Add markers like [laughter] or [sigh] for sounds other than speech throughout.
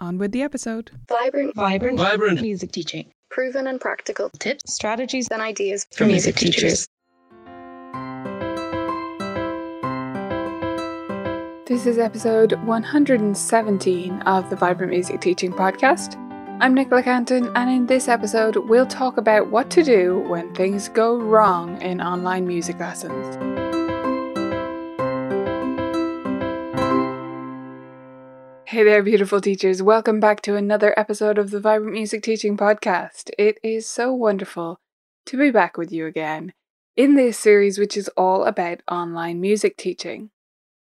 On with the episode. Vibrant, Vibrant, Vibrant. music teaching. proven and practical Tips, strategies and ideas for music teachers. This is episode 117 of the Vibrant Music Teaching Podcast. I'm Nicola Cantan, and in this episode, we'll talk about what to do when things go wrong in online music lessons. Hey there, beautiful teachers. Welcome back to another episode of the Vibrant Music Teaching Podcast. It is so wonderful to be back with you again in this series, which is all about online music teaching.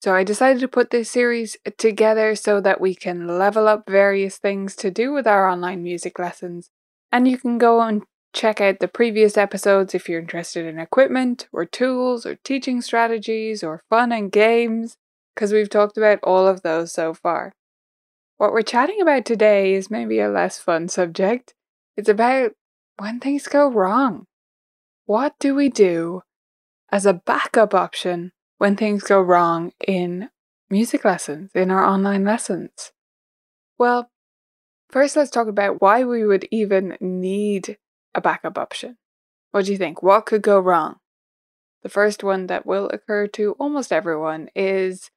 So, I decided to put this series together so that we can level up various things to do with our online music lessons. And you can go and check out the previous episodes if you're interested in equipment, or tools, or teaching strategies, or fun and games, because we've talked about all of those so far. What we're chatting about today is maybe a less fun subject. It's about when things go wrong. What do we do as a backup option when things go wrong in music lessons, in our online lessons? Well, first let's talk about why we would even need a backup option. What do you think? What could go wrong? The first one that will occur to almost everyone is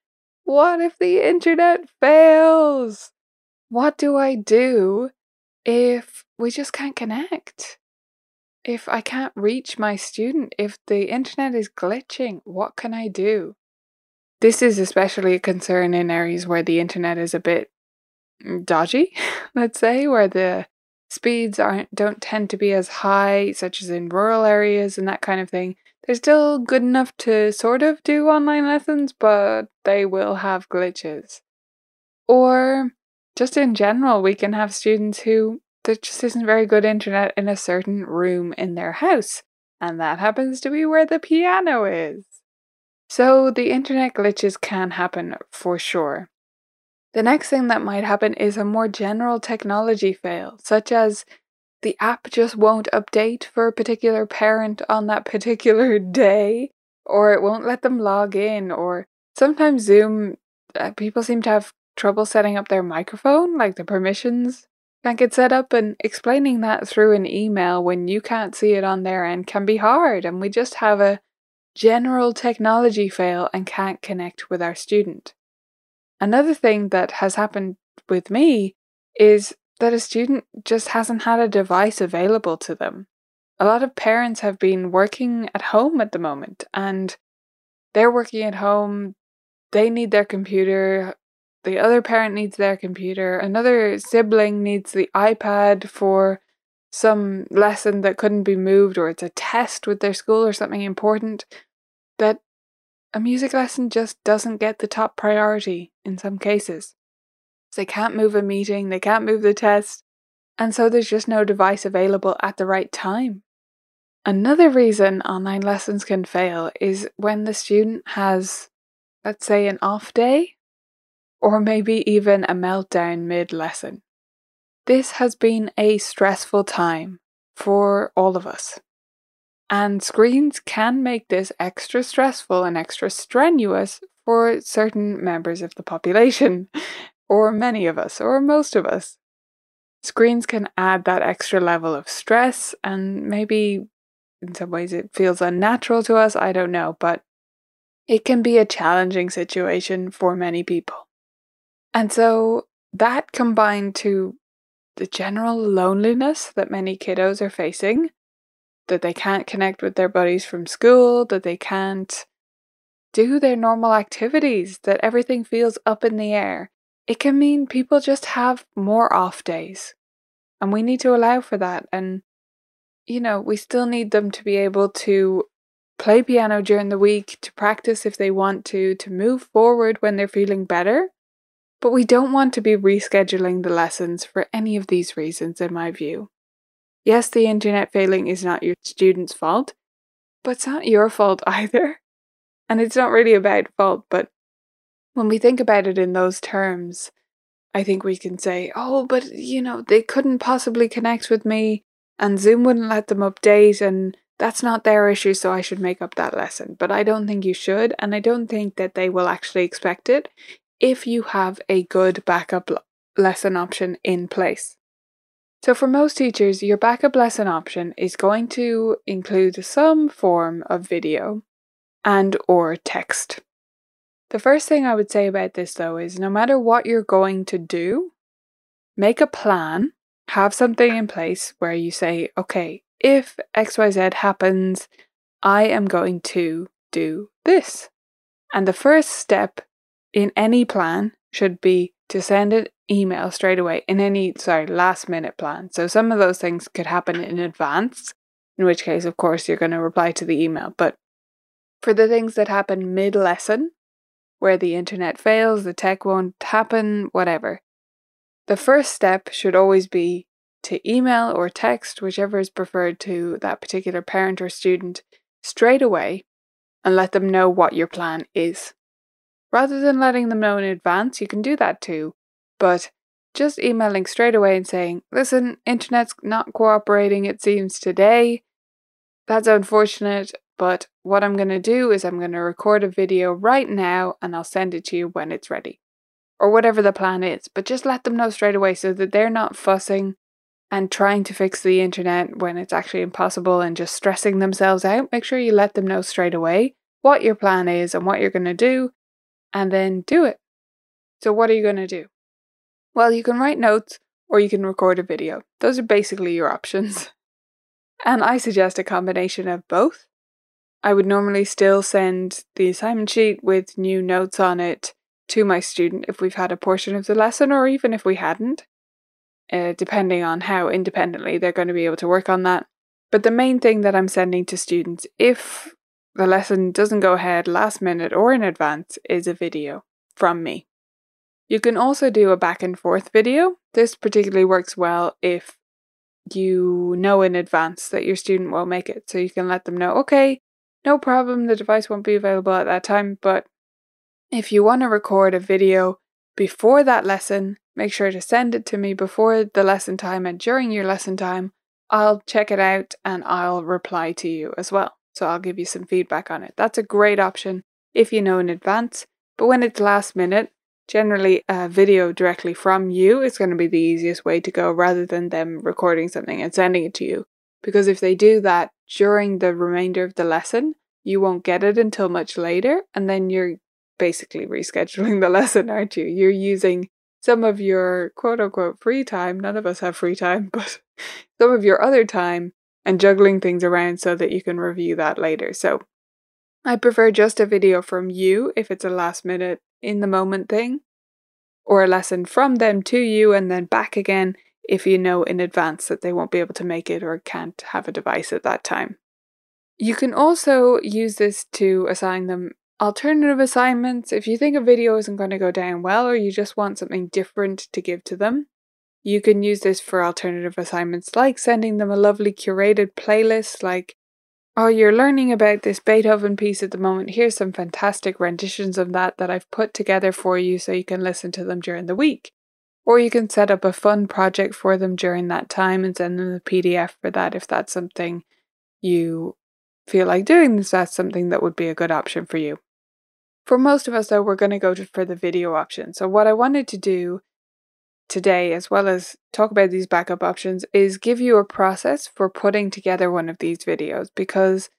what if the internet fails? What do I do if we just can't connect? If I can't reach my student, if the internet is glitching, what can I do? This is especially a concern in areas where the internet is a bit mm, dodgy, [laughs] let's say, where the speeds aren't don't tend to be as high, such as in rural areas and that kind of thing. They're still good enough to sort of do online lessons, but they will have glitches. Or just in general, we can have students who there just isn't very good internet in a certain room in their house, and that happens to be where the piano is. So the internet glitches can happen for sure. The next thing that might happen is a more general technology fail, such as the app just won't update for a particular parent on that particular [laughs] day, or it won't let them log in, or sometimes Zoom, uh, people seem to have trouble setting up their microphone, like the permissions can't get set up, and explaining that through an email when you can't see it on their end can be hard, and we just have a general technology fail and can't connect with our student. Another thing that has happened with me is that a student just hasn't had a device available to them. A lot of parents have been working at home at the moment and they're working at home, they need their computer, the other parent needs their computer, another sibling needs the iPad for some lesson that couldn't be moved, or it's a test with their school or something important, that a music lesson just doesn't get the top priority in some cases. They can't move a meeting, they can't move the test, and so there's just no device available at the right time. Another reason online lessons can fail is when the student has, let's say, an off day, or maybe even a meltdown mid lesson. This has been a stressful time for all of us. And screens can make this extra stressful and extra strenuous for certain members of the population, [laughs] or many of us, or most of us. Screens can add that extra level of stress, and maybe in some ways it feels unnatural to us, I don't know, but it can be a challenging situation for many people. And so that combined to the general loneliness that many kiddos are facing, that they can't connect with their buddies from school, that they can't do their normal activities, that everything feels up in the air. It can mean people just have more off days. And we need to allow for that. And, you know, we still need them to be able to play piano during the week, to practice if they want to, to move forward when they're feeling better. But we don't want to be rescheduling the lessons for any of these reasons, in my view. Yes, the internet failing is not your student's fault, but it's not your fault [laughs] either. And it's not really about fault, but when we think about it in those terms, I think we can say, oh, but you know, they couldn't possibly connect with me, and Zoom wouldn't let them update, and that's not their issue, so I should make up that lesson. But I don't think you should, and I don't think that they will actually expect it if you have a good backup lesson option in place. So, for most teachers, your backup lesson option is going to include some form of video and or text. The first thing I would say about this though is no matter what you're going to do, make a plan, have something in place where you say, okay, if XYZ happens, I am going to do this. And the first step in any plan should be to send an email straight away in any sorry last minute plan. So some of those things could happen in advance in which case of course you're going to reply to the email. But for the things that happen mid lesson where the internet fails the tech won't happen whatever the first step should always be to email or text whichever is preferred to that particular parent or student straight away and let them know what your plan is Rather than letting them know in advance, you can do that too. But just emailing straight away and saying, listen, internet's not cooperating, it seems today. That's unfortunate, but what I'm going to do is I'm going to record a video right now and I'll send it to you when it's ready. Or whatever the plan is, but just let them know straight away so that they're not fussing and trying to fix the internet when it's actually impossible and just stressing themselves out. Make sure you let them know straight away what your plan is and what you're going to do and then do it. So, what are you going to do? Well, you can write notes or you can record a video. Those are basically your options. [laughs] And I suggest a combination of both. I would normally still send the assignment sheet with new notes on it to my student if we've had a portion of the lesson or even if we hadn't, uh, depending on how independently they're going to be able to work on that. But the main thing that I'm sending to students, if the lesson doesn't go ahead last minute or in advance is a video from me. You can also do a back and forth video. This particularly works well if you know in advance that your student won't make it. So you can let them know, okay, no problem, the device won't be available at that time. But if you want to record a video before that lesson, make sure to send it to me before the lesson time and during your lesson time. I'll check it out and I'll reply to you as well. So I'll give you some feedback on it. That's a great option if you know in advance. But when it's last minute, generally a video directly from you is going to be the easiest way to go rather than them recording something and sending it to you. Because if they do that during the remainder of the lesson, you won't get it until much later, and then you're basically rescheduling [laughs] the lesson, aren't you? You're using some of your quote unquote free time. None of us have free time, [laughs] but some of your other time and juggling things around so that you can review that later. So I prefer just a video from you if it's a last minute in the moment thing, or a lesson from them to you and then back again if you know in advance that they won't be able to make it or can't have a device at that time. You can also use this to assign them alternative assignments if you think a video isn't going to go down well or you just want something different to give to them. You can use this for alternative assignments like sending them a lovely curated playlist like Oh, you're learning about this Beethoven piece at the moment. Here's some fantastic renditions of that that I've put together for you so you can listen to them during the week. Or you can set up a fun project for them during that time and send them a PDF for that if that's something you feel like doing. If that's something that would be a good option for you. For most of us, though, we're going to go for the video option. So, what I wanted to do today, as well as talk about these backup options, is give you a process for putting together one of these videos because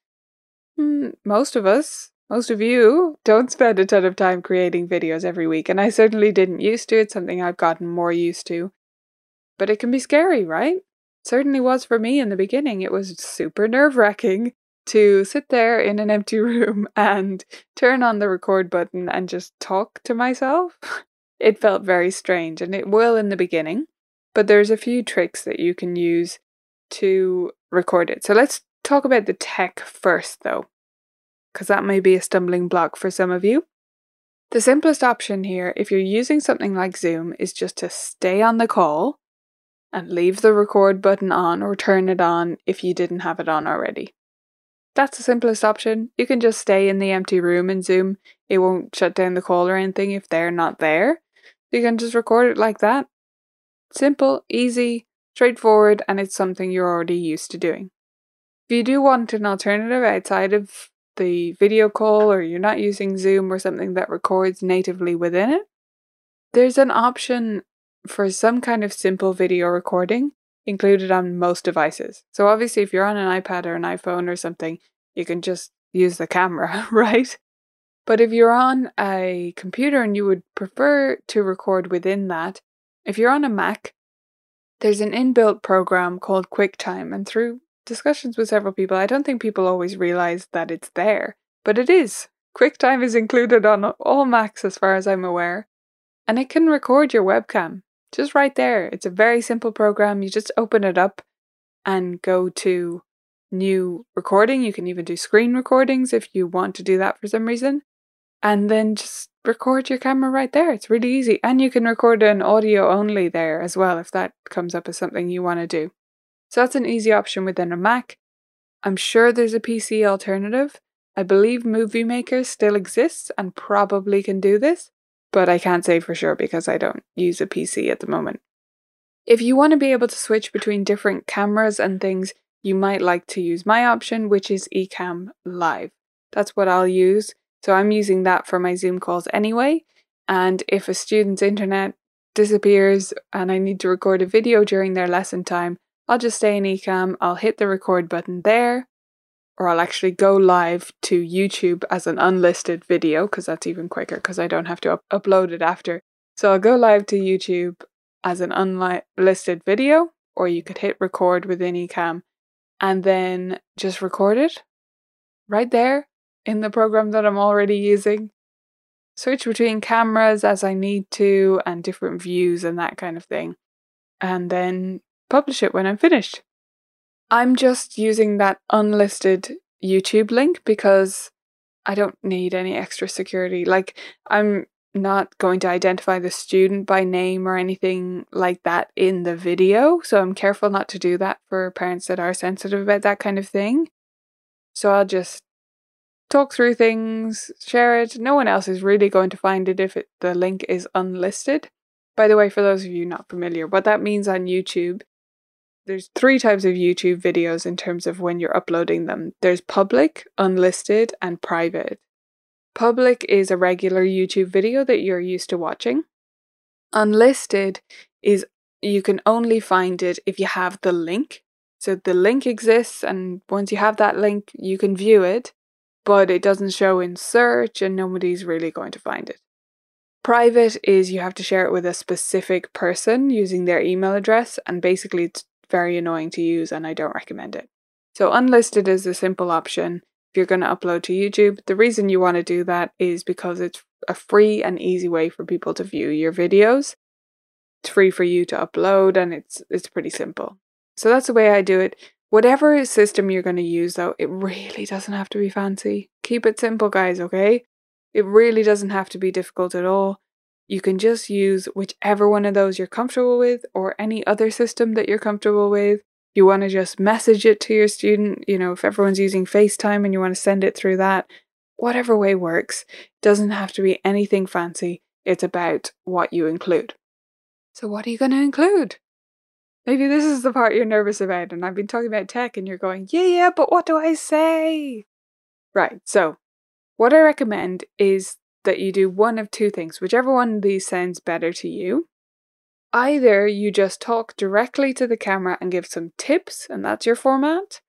hmm, most of us, most of you, don't spend a ton of time creating videos every week. And I certainly didn't used to. It's something I've gotten more used to. but it can be scary, right? Certainly was for me in the beginning. It was super nerve wracking to sit there in an empty [laughs] room and turn on the record button and just talk to myself. It felt very strange, and it will in the beginning, but there's a few tricks that you can use to record it. So let's talk about the tech first, though, because that may be a stumbling block for some of you. The simplest option here, if you're using something like Zoom, is just to stay on the call and leave the record button on or turn it on if you didn't have it on already. That's the simplest option. You can just stay in the empty room in Zoom. It won't shut down the call or anything if they're not there. You can just record it like that. Simple, easy, straightforward, and it's something you're already used to doing. If you do want an alternative outside of the video call or you're not using Zoom or something that records natively within it, there's an option for some kind of simple video recording included on most devices. So, obviously, if you're on an iPad or an iPhone or something, you can just use the camera, [laughs] right? But if you're on a computer and you would prefer to record within that, if you're on a Mac, there's an inbuilt program called QuickTime, and through discussions with several people, I don't think people always realize that it's there, but it is. QuickTime is included on all Macs as far as I'm aware, and it can record your webcam just right there. It's a very simple program. You just open it up and go to new recording. You can even do screen recordings if you want to do that for some reason and then just record your camera right there. It's really easy. And you can record an audio only there as well if that comes up as something you want to do. So that's an easy option within a Mac. I'm sure there's a PC alternative. I believe Movie Maker still exists and probably can do this, but I can't say for sure because I don't use a PC at the moment. If you want to be able to switch between different cameras and things, you might like to use my option, which is Ecamm Live. That's what I'll use so I'm using that for my Zoom calls anyway. And if a student's internet disappears and I need to record a video during their lesson time, I'll just stay in Ecamm, I'll hit the record button there, or I'll actually go live to YouTube as an unlisted video because that's even quicker because I don't have to up- upload it after. So I'll go live to YouTube as an unlisted video, or you could hit record within Ecamm and then just record it right there in the program that I'm already using. Switch between cameras as I need to and different views and that kind of thing. And then publish it when I'm finished. I'm just using that unlisted YouTube link because I don't need any extra security. Like, I'm not going to identify the student by name or anything like that in the video. So I'm careful not to do that for parents that are sensitive about that kind of thing. So I'll just talk through things, share it. No one else is really going to find it if it, the link is unlisted. By the way, for those of you not familiar, what that means on YouTube, there's three types of YouTube videos in terms of when you're uploading them. There's public, unlisted, and private. Public is a regular YouTube video that you're used to watching. Unlisted is you can only find it if you have the link. So the link exists, and once you have that link, you can view it but it doesn't show in search and nobody's really going to find it. Private is you have to share it with a specific person using their email address, and basically it's very annoying to use and I don't recommend it. So, unlisted is a simple option if you're going to upload to YouTube. The reason you want to do that is because it's a free and easy way for people to view your videos. It's free for you to upload and it's it's pretty simple. So that's the way I do it. Whatever system you're going to use, though, it really doesn't have to be fancy. Keep it simple, guys, okay? It really doesn't have to be difficult at all. You can just use whichever one of those you're comfortable with or any other system that you're comfortable with. You want to just message it to your student, you know, if everyone's using FaceTime and you want to send it through that, whatever way works. Doesn't have to be anything fancy. It's about what you include. So, what are you going to include? Maybe this is the part you're nervous about, and I've been talking about tech, and you're going, yeah, yeah, but what do I say? Right, so what I recommend is that you do one of two things, whichever one of these sounds better to you. Either you just talk directly to the camera and give some tips, and that's your format,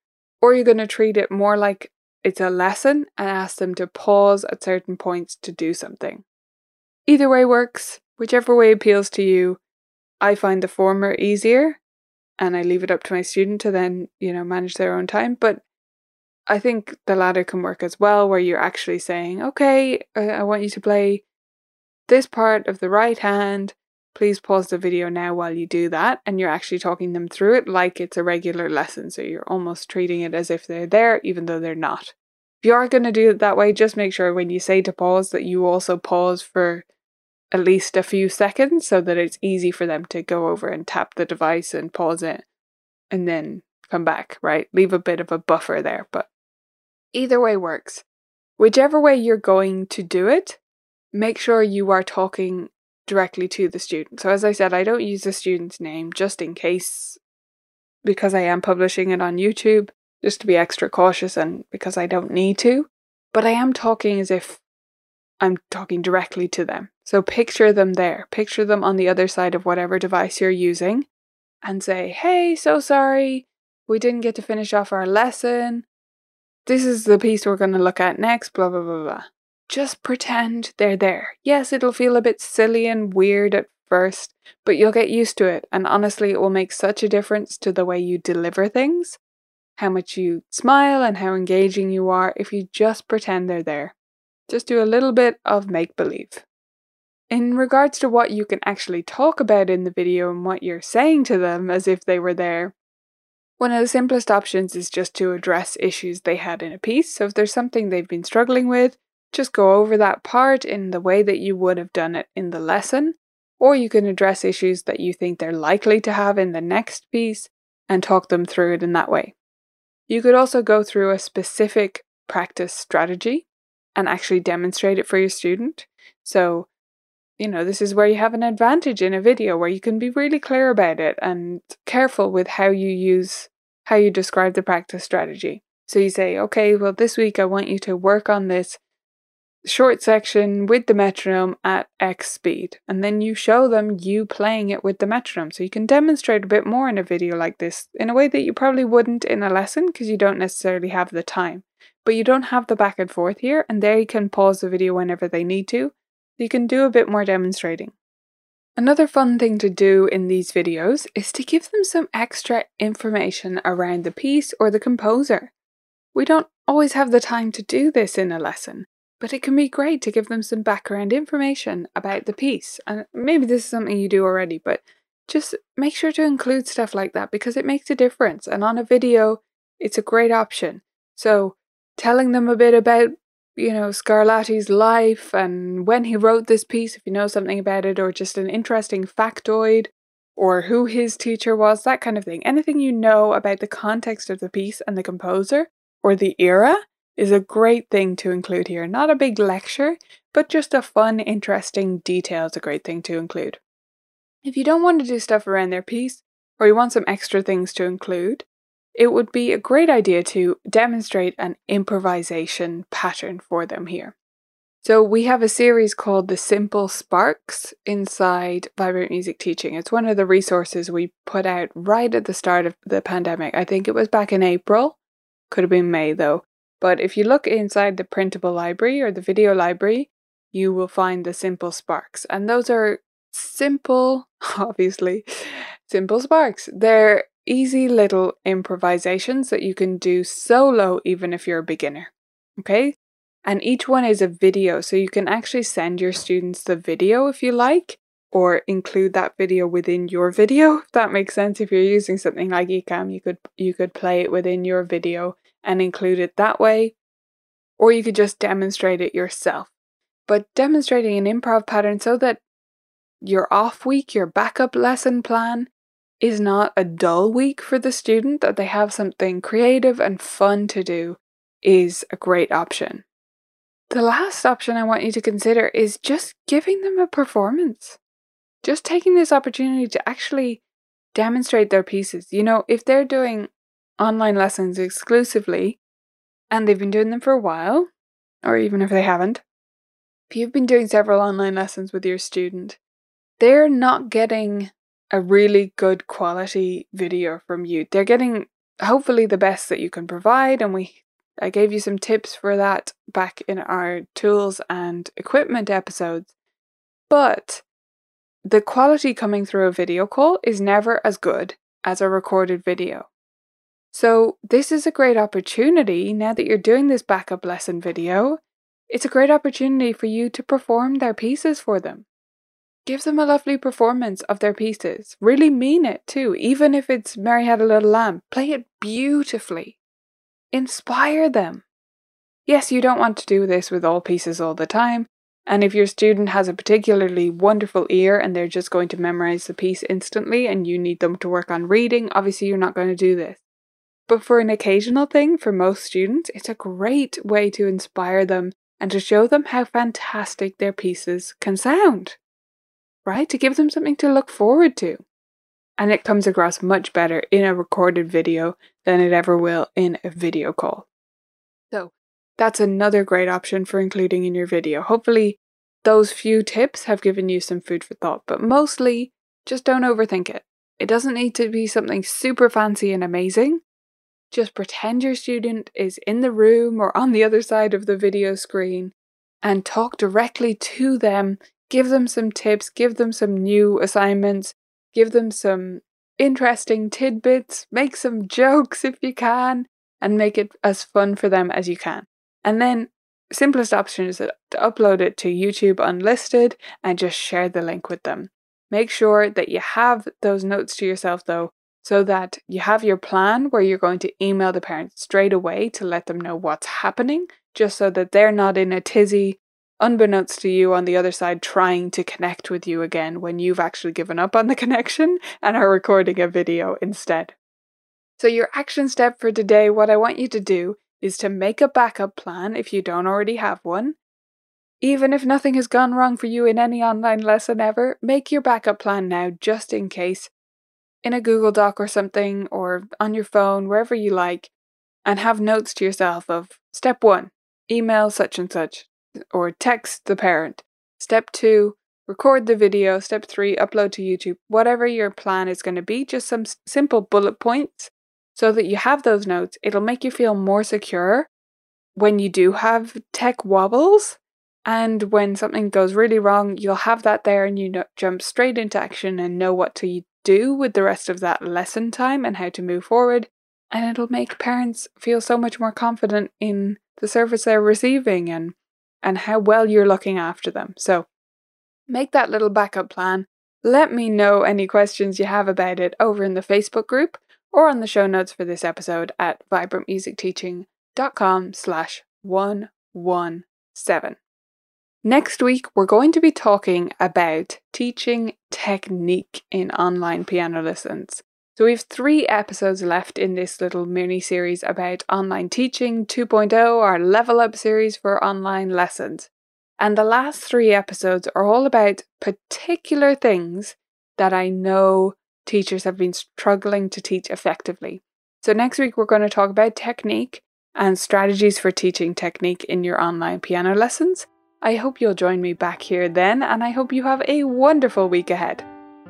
or you're going to treat it more like it's a lesson and ask them to pause at certain points to do something. Either way works, whichever way appeals to you I find the former easier and I leave it up to my student to then, you know, manage their own time. But I think the latter can work as well, where you're actually saying, okay, I want you to play this part of the right hand. Please pause the video now while you do that. And you're actually talking them through it like it's a regular lesson. So you're almost treating it as if they're there, even though they're not. If you are going to do it that way, just make sure when you say to pause that you also pause for at least a few seconds so that it's easy for them to go over and tap the device and pause it and then come back, right? Leave a bit of a buffer there, but either way works. Whichever way you're going to do it, make sure you are talking directly to the student. So, as I said, I don't use the student's name just in case because I am publishing it on YouTube, just to be extra cautious and because I don't need to. But I am talking as if I'm talking directly to them. So picture them there, picture them on the other side of whatever device you're using, and say, Hey, so sorry, we didn't get to finish off our lesson. This is the piece we're going to look at next, blah, blah, blah, blah. Just pretend they're there. Yes, it'll feel a bit silly and weird at first, but you'll get used to it. And honestly, it will make such a difference to the way you deliver things, how much you smile, and how engaging you are if you just pretend they're there. Just do a little bit of make believe. In regards to what you can actually talk about in the video and what you're saying to them as if they were there, one of the simplest options is just to address issues they had in a piece. So if there's something they've been struggling with, just go over that part in the way that you would have done it in the lesson. Or you can address issues that you think they're likely to have in the next piece and talk them through it in that way. You could also go through a specific practice strategy and actually demonstrate it for your student. So you know, this is where you have an advantage in a video where you can be really clear about it and careful with how you use, how you describe the practice strategy. So you say, okay, well, this week I want you to work on this short section with the metronome at X speed. And then you show them you playing it with the metronome. So you can demonstrate a bit more in a video like this in a way that you probably wouldn't in a lesson because you don't necessarily have the time. But you don't have the back and forth here, and they can pause the video whenever they need to you can do a bit more demonstrating. Another fun thing to do in these videos is to give them some extra information around the piece or the composer. We don't always have the time to do this in a lesson, but it can be great to give them some background information about the piece. And maybe this is something you do already, but just make sure to include stuff like that because it makes a difference. And on a video, it's a great option. So, telling them a bit about you know, Scarlatti's life and when he wrote this piece, if you know something about it, or just an interesting factoid, or who his teacher was, that kind of thing. Anything you know about the context of the piece and the composer or the era is a great thing to include here. Not a big lecture, but just a fun, interesting detail is a great thing to include. If you don't want to do stuff around their piece, or you want some extra things to include, it would be a great idea to demonstrate an improvisation pattern for them here. So, we have a series called The Simple Sparks inside Vibrant Music Teaching. It's one of the resources we put out right at the start of the pandemic. I think it was back in April, could have been May though. But if you look inside the printable library or the video library, you will find the Simple Sparks. And those are simple, [laughs] obviously, simple sparks. They're easy little improvisations that you can do solo even if you're a beginner. Okay? And each one is a video, so you can actually send your students the video if you like, or include that video within your video. [laughs] If that makes sense. If you're using something like Ecamm, you could you could play it within your video and include it that way. Or you could just demonstrate it yourself. But demonstrating an improv pattern so that your off week, your backup lesson plan, is not a dull week for the student, that they have something creative and fun to do, is a great option. The last option I want you to consider is just giving them a performance. Just taking this opportunity to actually demonstrate their pieces. You know, if they're doing online lessons exclusively and they've been doing them for a while, or even if they haven't, if you've been doing several online lessons with your student, they're not getting a really good quality video from you. They're getting hopefully the best that you can provide and we I gave you some tips for that back in our tools and equipment episodes. But the quality coming through a video call is never as good as a recorded video. So, this is a great opportunity now that you're doing this backup lesson video. It's a great opportunity for you to perform their pieces for them. Give them a lovely performance of their pieces. Really mean it too, even if it's Mary Had a Little Lamb. Play it beautifully. Inspire them. Yes, you don't want to do this with all pieces all the time, and if your student has a particularly wonderful ear and they're just going to memorize the piece instantly and you need them to work on reading, obviously you're not going to do this. But for an occasional thing, for most students, it's a great way to inspire them and to show them how fantastic their pieces can sound. Right? To give them something to look forward to. And it comes across much better in a recorded video than it ever will in a video call. So, that's another great option for including in your video. Hopefully, those few tips have given you some food for thought, but mostly just don't overthink it. It doesn't need to be something super fancy and amazing. Just pretend your student is in the room or on the other side of the video screen and talk directly to them. Give them some tips, give them some new assignments, give them some interesting tidbits, make some [laughs] jokes if you can, and make it as fun for them as you can. And then simplest option is to upload it to YouTube unlisted and just share the link with them. Make sure that you have those notes to yourself though, so that you have your plan where you're going to email the parents straight away to let them know what's happening, just so that they're not in a tizzy, unbeknownst to you on the other side, trying to connect with you again when you've actually given up on the [laughs] connection and are recording a video instead. So, your action step for today, what I want you to do is to make a backup plan if you don't already have one. Even if nothing has gone wrong for you in any online lesson ever, make your backup plan now just in case in a Google Doc or something, or on your phone, wherever you like, and have notes to yourself of step one, email such and such, or text the parent. Step two, record the video. Step three, upload to YouTube. Whatever your plan is going to be, just some simple bullet points so that you have those notes. It'll make you feel more secure when you do have tech wobbles. And when something goes really wrong, you'll have that there and you know, jump straight into action and know what to do with the rest of that lesson time and how to move forward. And it'll make parents feel so much more confident in the service they're receiving and, and how well you're looking after them. So make that little backup plan. Let me know any questions you have about it over in the Facebook group or on the show notes for this episode at vibrantmusicteaching.com slash 117. Next week, we're going to be talking about teaching technique in online piano lessons. So, we have three episodes left in this little mini series about online teaching 2.0, our level up series for online lessons. And the last three episodes are all about particular things that I know teachers have been struggling to teach effectively. So, next week, we're going to talk about technique and strategies for teaching technique in your online piano lessons. I hope you'll join me back here then, and I hope you have a wonderful week ahead.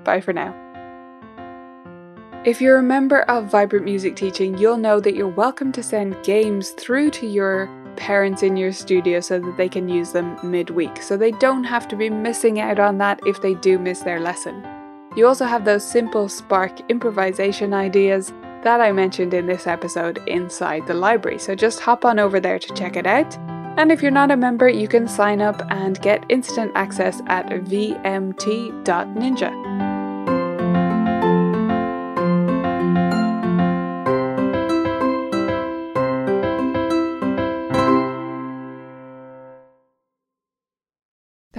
Bye for now. If you're a member of Vibrant Music Teaching, you'll know that you're welcome to send games through to your parents in your studio so that they can use them midweek, so they don't have to be missing out on that if they do miss their lesson. You also have those simple Spark improvisation ideas that I mentioned in this episode inside the library, so just hop on over there to check it out. And if you're not a member, you can sign up and get instant access at vmt.ninja.